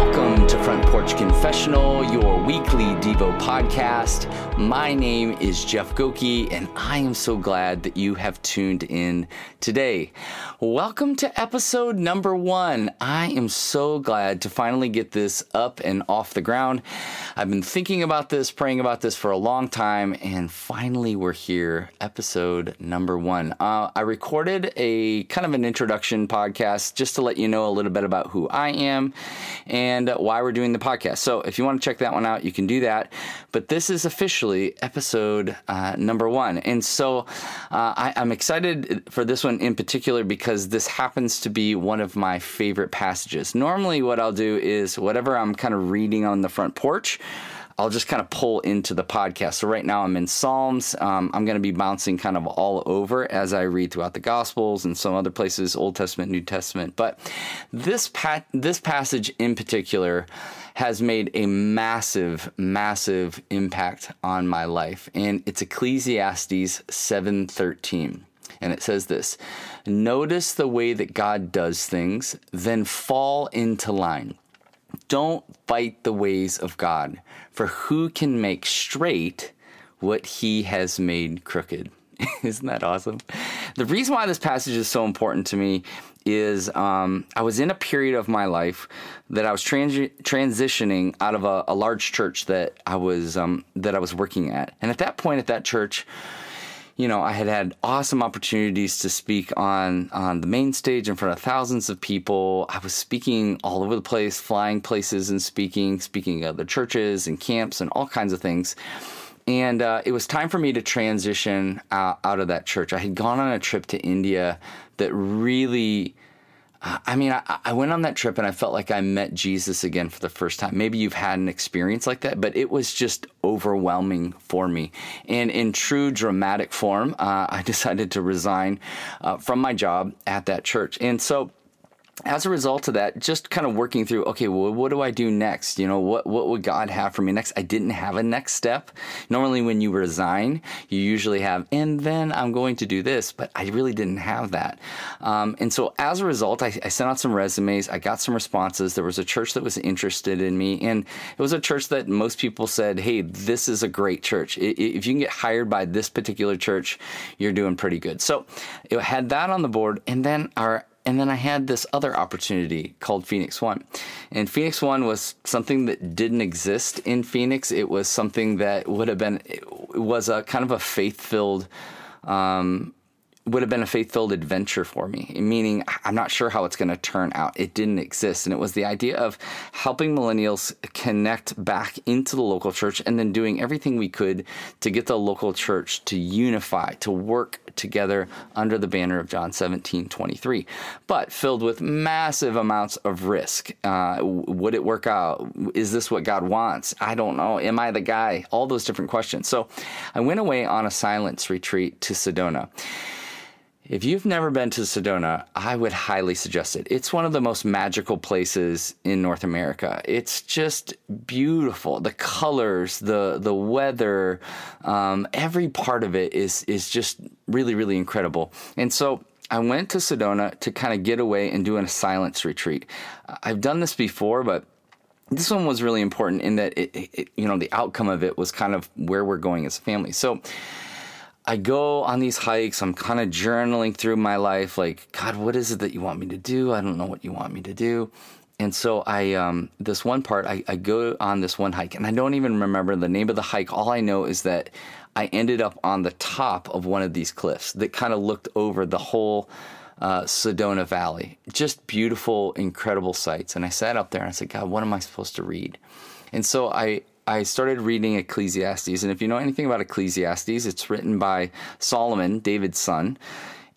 Welcome to Front Porch Confessional, your weekly Devo podcast. My name is Jeff Goki, and I am so glad that you have tuned in today. Welcome to episode number one. I am so glad to finally get this up and off the ground. I've been thinking about this, praying about this for a long time, and finally we're here, episode number one. Uh, I recorded a kind of an introduction podcast just to let you know a little bit about who I am and why we're doing the podcast. So if you want to check that one out, you can do that. But this is officially episode uh, number one. And so uh, I, I'm excited for this one in particular because this happens to be one of my favorite passages. Normally, what I'll do is whatever I'm kind of reading on the front porch. I'll just kind of pull into the podcast. So right now I'm in Psalms. Um, I'm going to be bouncing kind of all over as I read throughout the Gospels and some other places, Old Testament, New Testament. But this pa- this passage in particular has made a massive, massive impact on my life, and it's Ecclesiastes 7:13. And it says this Notice the way that God does things, then fall into line. Don't fight the ways of God, for who can make straight what he has made crooked? Isn't that awesome? The reason why this passage is so important to me is um, I was in a period of my life that I was trans- transitioning out of a, a, large church that I was um, that I was working at, and at that point at that church, you know, I had had awesome opportunities to speak on on the main stage in front of thousands of people. I was speaking all over the place, flying places and speaking, speaking at the churches and camps and all kinds of things. And uh, it was time for me to transition out, out of that church. I had gone on a trip to India that really I mean, I, I, went on that trip and I felt like I met Jesus again for the first time. Maybe you've had an experience like that, but it was just overwhelming for me. And in true dramatic form, uh, I decided to resign uh, from my job at that church. And so as a result of that, just kind of working through, okay, well, what do I do next? You know, what, what would God have for me next? I didn't have a next step. Normally, when you resign, you usually have, and then I'm going to do this, but I really didn't have that. Um, and so as a result, I, I, sent out some resumes. I got some responses. There was a church that was interested in me, and it was a church that most people said, hey, this is a great church. If you can get hired by this particular church, you're doing pretty good. So it had that on the board, and then our and then I had this other opportunity called Phoenix One. And Phoenix One was something that didn't exist in Phoenix. It was something that would have been, it was a kind of a faith filled um, would have been a faith filled adventure for me, meaning I'm not sure how it's going to turn out. It didn't exist. And it was the idea of helping millennials connect back into the local church and then doing everything we could to get the local church to unify, to work together under the banner of John 17 23, but filled with massive amounts of risk. Uh, would it work out? Is this what God wants? I don't know. Am I the guy? All those different questions. So I went away on a silence retreat to Sedona. If you've never been to Sedona, I would highly suggest it. It's one of the most magical places in North America. It's just beautiful. The colors, the the weather, um, every part of it is is just really really incredible. And so I went to Sedona to kind of get away and do a silence retreat. I've done this before, but this one was really important in that it, it, you know the outcome of it was kind of where we're going as a family. So I go on these hikes. I'm kind of journaling through my life, like, God, what is it that you want me to do? I don't know what you want me to do. And so I, um, this one part, I, I go on this one hike, and I don't even remember the name of the hike. All I know is that I ended up on the top of one of these cliffs that kind of looked over the whole uh, Sedona Valley. Just beautiful, incredible sights. And I sat up there and I said, God, what am I supposed to read? And so I, I started reading Ecclesiastes. And if you know anything about Ecclesiastes, it's written by Solomon, David's son.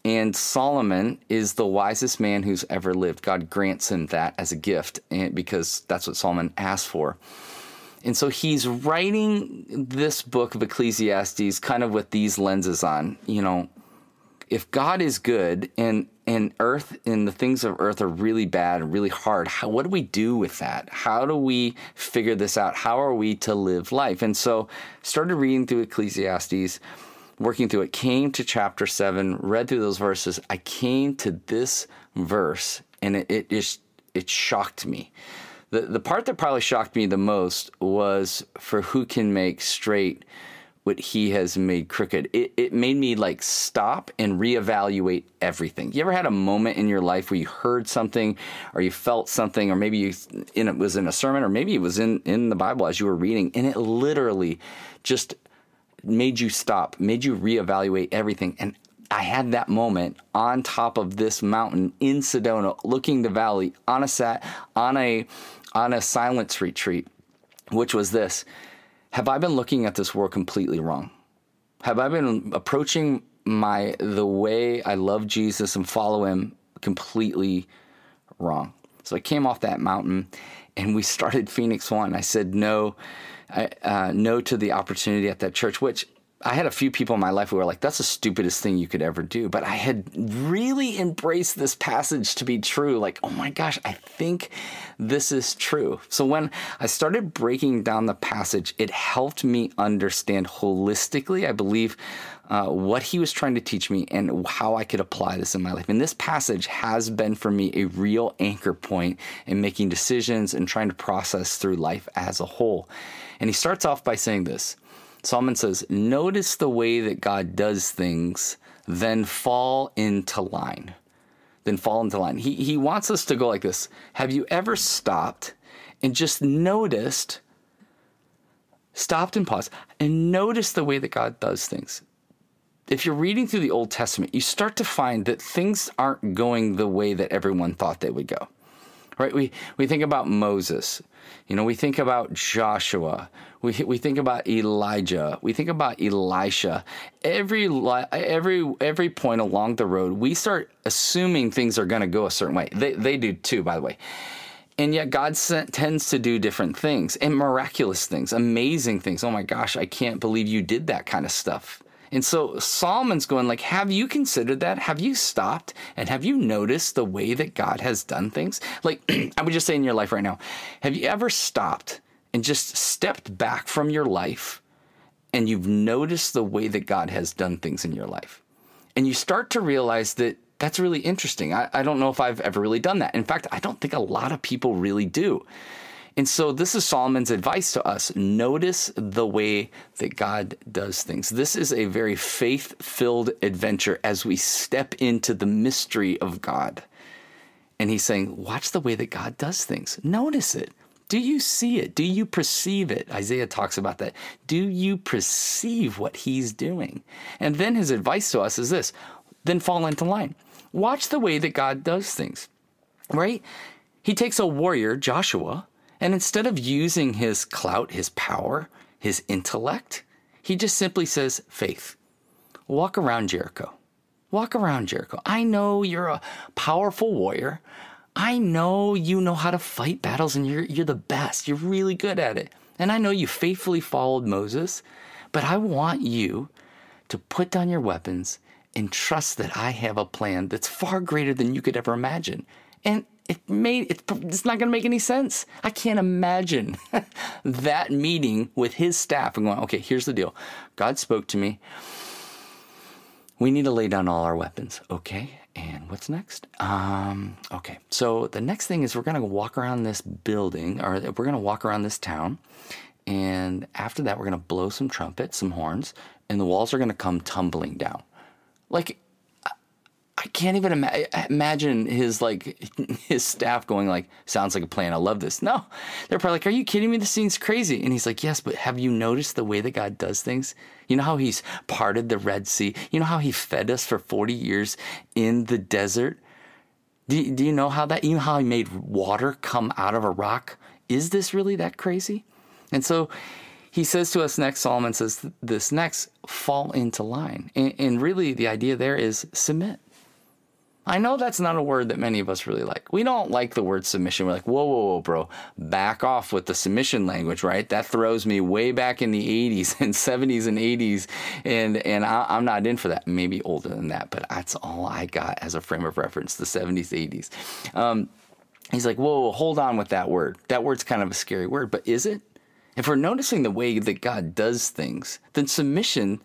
And Solomon is the wisest man who's ever lived. God grants him that as a gift because that's what Solomon asked for. And so he's writing this book of Ecclesiastes kind of with these lenses on. You know, if God is good and and earth and the things of earth are really bad and really hard how what do we do with that? How do we figure this out? How are we to live life? And so started reading through ecclesiastes working through it came to chapter 7 read through those verses. I came to this verse and it, it just it shocked me. The, the part that probably shocked me the most was for who can make straight what he has made crooked. It, it made me like stop and reevaluate everything. You ever had a moment in your life where you heard something or you felt something, or maybe you in, it was in a sermon, or maybe it was in, in the Bible as you were reading, and it literally just made you stop, made you reevaluate everything. And I had that moment on top of this mountain in Sedona, looking the valley on a on a on a silence retreat, which was this. Have I been looking at this world completely wrong? Have I been approaching my the way I love Jesus and follow him completely wrong? So I came off that mountain and we started Phoenix One. I said no, uh, no to the opportunity at that church, which I had a few people in my life who were like, that's the stupidest thing you could ever do. But I had really embraced this passage to be true. Like, oh my gosh, I think this is true. So when I started breaking down the passage, it helped me understand holistically, I believe, uh, what he was trying to teach me and how I could apply this in my life. And this passage has been for me a real anchor point in making decisions and trying to process through life as a whole. And he starts off by saying this. Solomon says, Notice the way that God does things, then fall into line. Then fall into line. He, he wants us to go like this Have you ever stopped and just noticed, stopped and paused, and noticed the way that God does things? If you're reading through the Old Testament, you start to find that things aren't going the way that everyone thought they would go. Right? We, we think about Moses. You know, we think about Joshua. We, we think about Elijah. We think about Elisha. Every every every point along the road, we start assuming things are going to go a certain way. They they do too, by the way. And yet God tends to do different things and miraculous things, amazing things. Oh my gosh, I can't believe you did that kind of stuff. And so Solomon's going like, have you considered that? Have you stopped and have you noticed the way that God has done things? Like I would just say in your life right now, have you ever stopped and just stepped back from your life and you've noticed the way that God has done things in your life? And you start to realize that that's really interesting. I, I don't know if I've ever really done that. In fact, I don't think a lot of people really do. And so this is Solomon's advice to us. Notice the way that God does things. This is a very faith filled adventure as we step into the mystery of God. And he's saying, watch the way that God does things. Notice it. Do you see it? Do you perceive it? Isaiah talks about that. Do you perceive what he's doing? And then his advice to us is this then fall into line. Watch the way that God does things, right? He takes a warrior, Joshua, and instead of using his clout, his power, his intellect, he just simply says, faith. Walk around Jericho. Walk around Jericho. I know you're a powerful warrior. I know you know how to fight battles and you're, you're the best. You're really good at it. And I know you faithfully followed Moses, but I want you to put down your weapons and trust that I have a plan that's far greater than you could ever imagine. And it made it, it's not going to make any sense. I can't imagine that meeting with his staff and going, okay, here's the deal. God spoke to me. We need to lay down all our weapons. Okay. And what's next? Um, okay. So the next thing is we're going to walk around this building or we're going to walk around this town. And after that, we're going to blow some trumpets, some horns, and the walls are going to come tumbling down. Like I can't even ima- imagine his like his staff going like, "Sounds like a plan. I love this." No, they're probably like, "Are you kidding me? This seems crazy." And he's like, "Yes, but have you noticed the way that God does things? You know how He's parted the Red Sea. You know how He fed us for forty years in the desert. Do do you know how that? You know how He made water come out of a rock? Is this really that crazy?" And so he says to us next, Solomon says this next, fall into line. And, and really, the idea there is submit. I know that's not a word that many of us really like. We don't like the word submission. We're like, whoa, whoa, whoa, bro, back off with the submission language, right? That throws me way back in the 80s and 70s and 80s, and and I, am not in for that. Maybe older than that, but that's all I got as a frame of reference: the 70s, 80s. Um, he's like, whoa, whoa, hold on with that word. That word's kind of a scary word, but is it? If we're noticing the way that God does things, then submission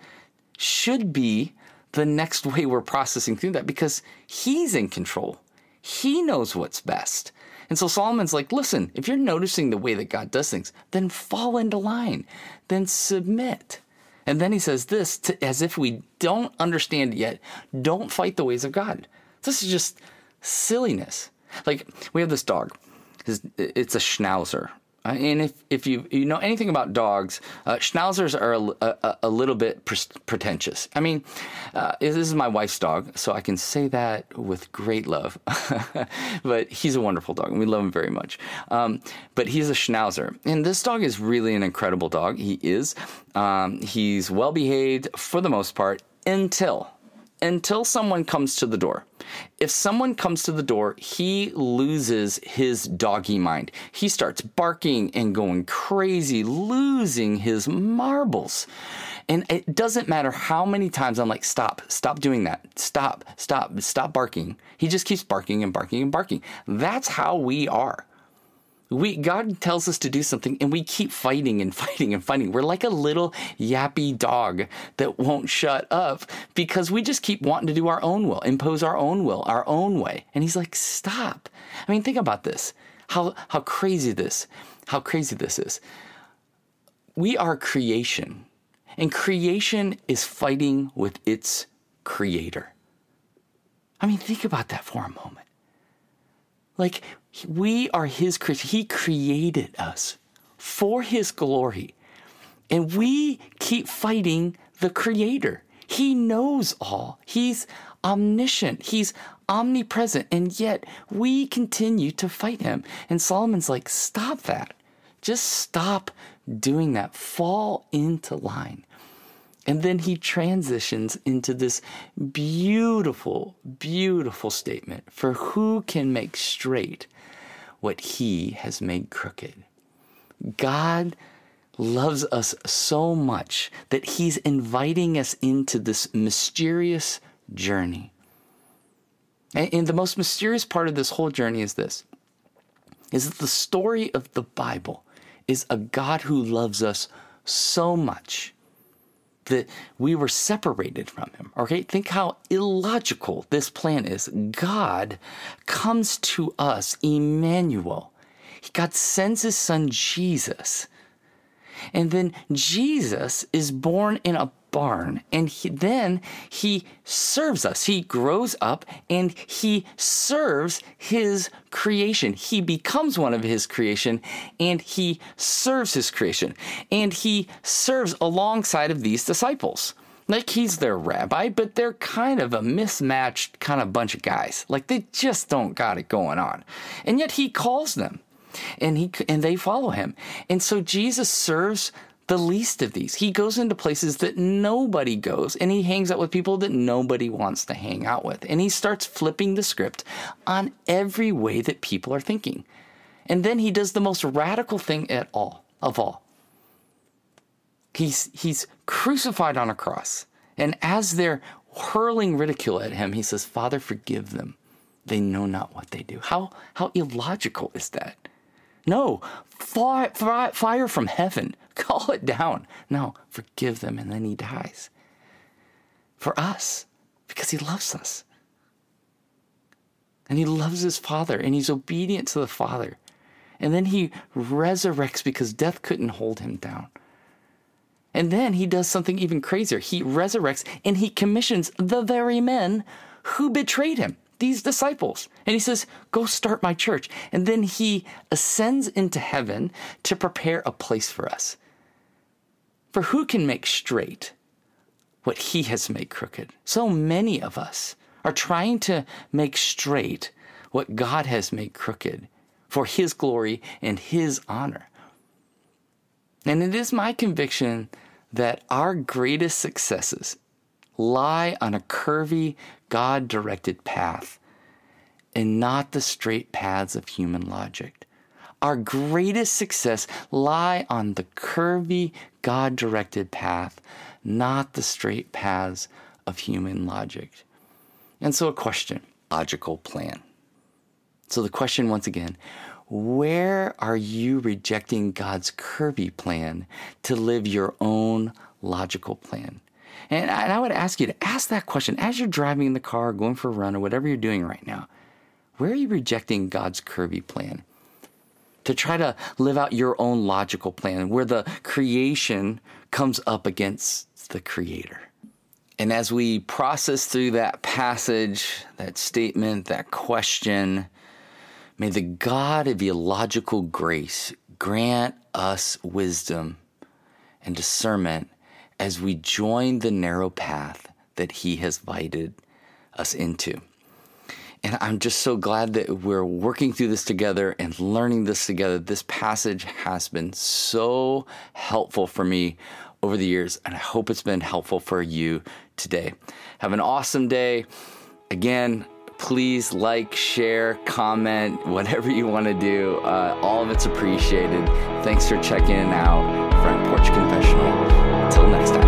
should be the next way we're processing through that because he's in control. He knows what's best. And so Solomon's like, listen, if you're noticing the way that God does things, then fall into line, then submit. And then he says this to, as if we don't understand yet, don't fight the ways of God. This is just silliness. Like, we have this dog. It's a schnauzer. Uh, and if, if you, you know anything about dogs, uh, schnauzers are a, a, a little bit pretentious. I mean, uh, this is my wife's dog, so I can say that with great love. but he's a wonderful dog, and we love him very much. Um, but he's a schnauzer. And this dog is really an incredible dog. He is. Um, he's well behaved for the most part until until someone comes to the door. If someone comes to the door, he loses his doggy mind. He starts barking and going crazy, losing his marbles. And it doesn't matter how many times I'm like, stop, stop doing that. Stop, stop, stop barking. He just keeps barking and barking and barking. That's how we are. We God tells us to do something and we keep fighting and fighting and fighting. We're like a little yappy dog that won't shut up because we just keep wanting to do our own will, impose our own will, our own way. And he's like, "Stop." I mean, think about this. How how crazy this how crazy this is. We are creation. And creation is fighting with its creator. I mean, think about that for a moment. Like, we are His creation. He created us for His glory. And we keep fighting the Creator. He knows all. He's omniscient. He's omnipresent. And yet we continue to fight Him. And Solomon's like, stop that. Just stop doing that. Fall into line. And then he transitions into this beautiful, beautiful statement for who can make straight what he has made crooked. God loves us so much that he's inviting us into this mysterious journey. And, the most mysterious part of this whole journey is this is that the story of the Bible is a God who loves us so much that we were separated from him. Okay, think how illogical this plan is. God comes to us, Emmanuel. God sends his son Jesus. And then Jesus is born in a barn. And he, then he serves us. He grows up and he serves his creation. He becomes one of his creation and he serves his creation. And he serves alongside of these disciples. Like he's their rabbi, but they're kind of a mismatched kind of bunch of guys. Like they just don't got it going on. And yet he calls them and he and they follow him. And so Jesus serves the least of these. He goes into places that nobody goes and he hangs out with people that nobody wants to hang out with. And he starts flipping the script on every way that people are thinking. And then he does the most radical thing at all of all. He's he's crucified on a cross. And as they're hurling ridicule at him, he says, "Father, forgive them. They know not what they do." How how illogical is that? No, fire, fire from heaven Call it down. No, forgive them. And then he dies for us because he loves us. And he loves his father and he's obedient to the father. And then he resurrects because death couldn't hold him down. And then he does something even crazier. He resurrects and he commissions the very men who betrayed him, these disciples. And he says, Go start my church. And then he ascends into heaven to prepare a place for us. For who can make straight what he has made crooked? So many of us are trying to make straight what God has made crooked for his glory and his honor. And it is my conviction that our greatest successes lie on a curvy, God directed path and not the straight paths of human logic. Our greatest success lie on the curvy, God directed path, not the straight paths of human logic. And so, a question logical plan. So, the question once again where are you rejecting God's curvy plan to live your own logical plan? And I would ask you to ask that question as you're driving in the car, going for a run, or whatever you're doing right now. Where are you rejecting God's curvy plan? To try to live out your own logical plan where the creation comes up against the creator. And as we process through that passage, that statement, that question, may the God of illogical grace grant us wisdom and discernment as we join the narrow path that He has invited us into. And I'm just so glad that we're working through this together and learning this together. This passage has been so helpful for me over the years, and I hope it's been helpful for you today. Have an awesome day. Again, please like, share, comment, whatever you want to do. Uh, all of it's appreciated. Thanks for checking out Front Porch. Until next time.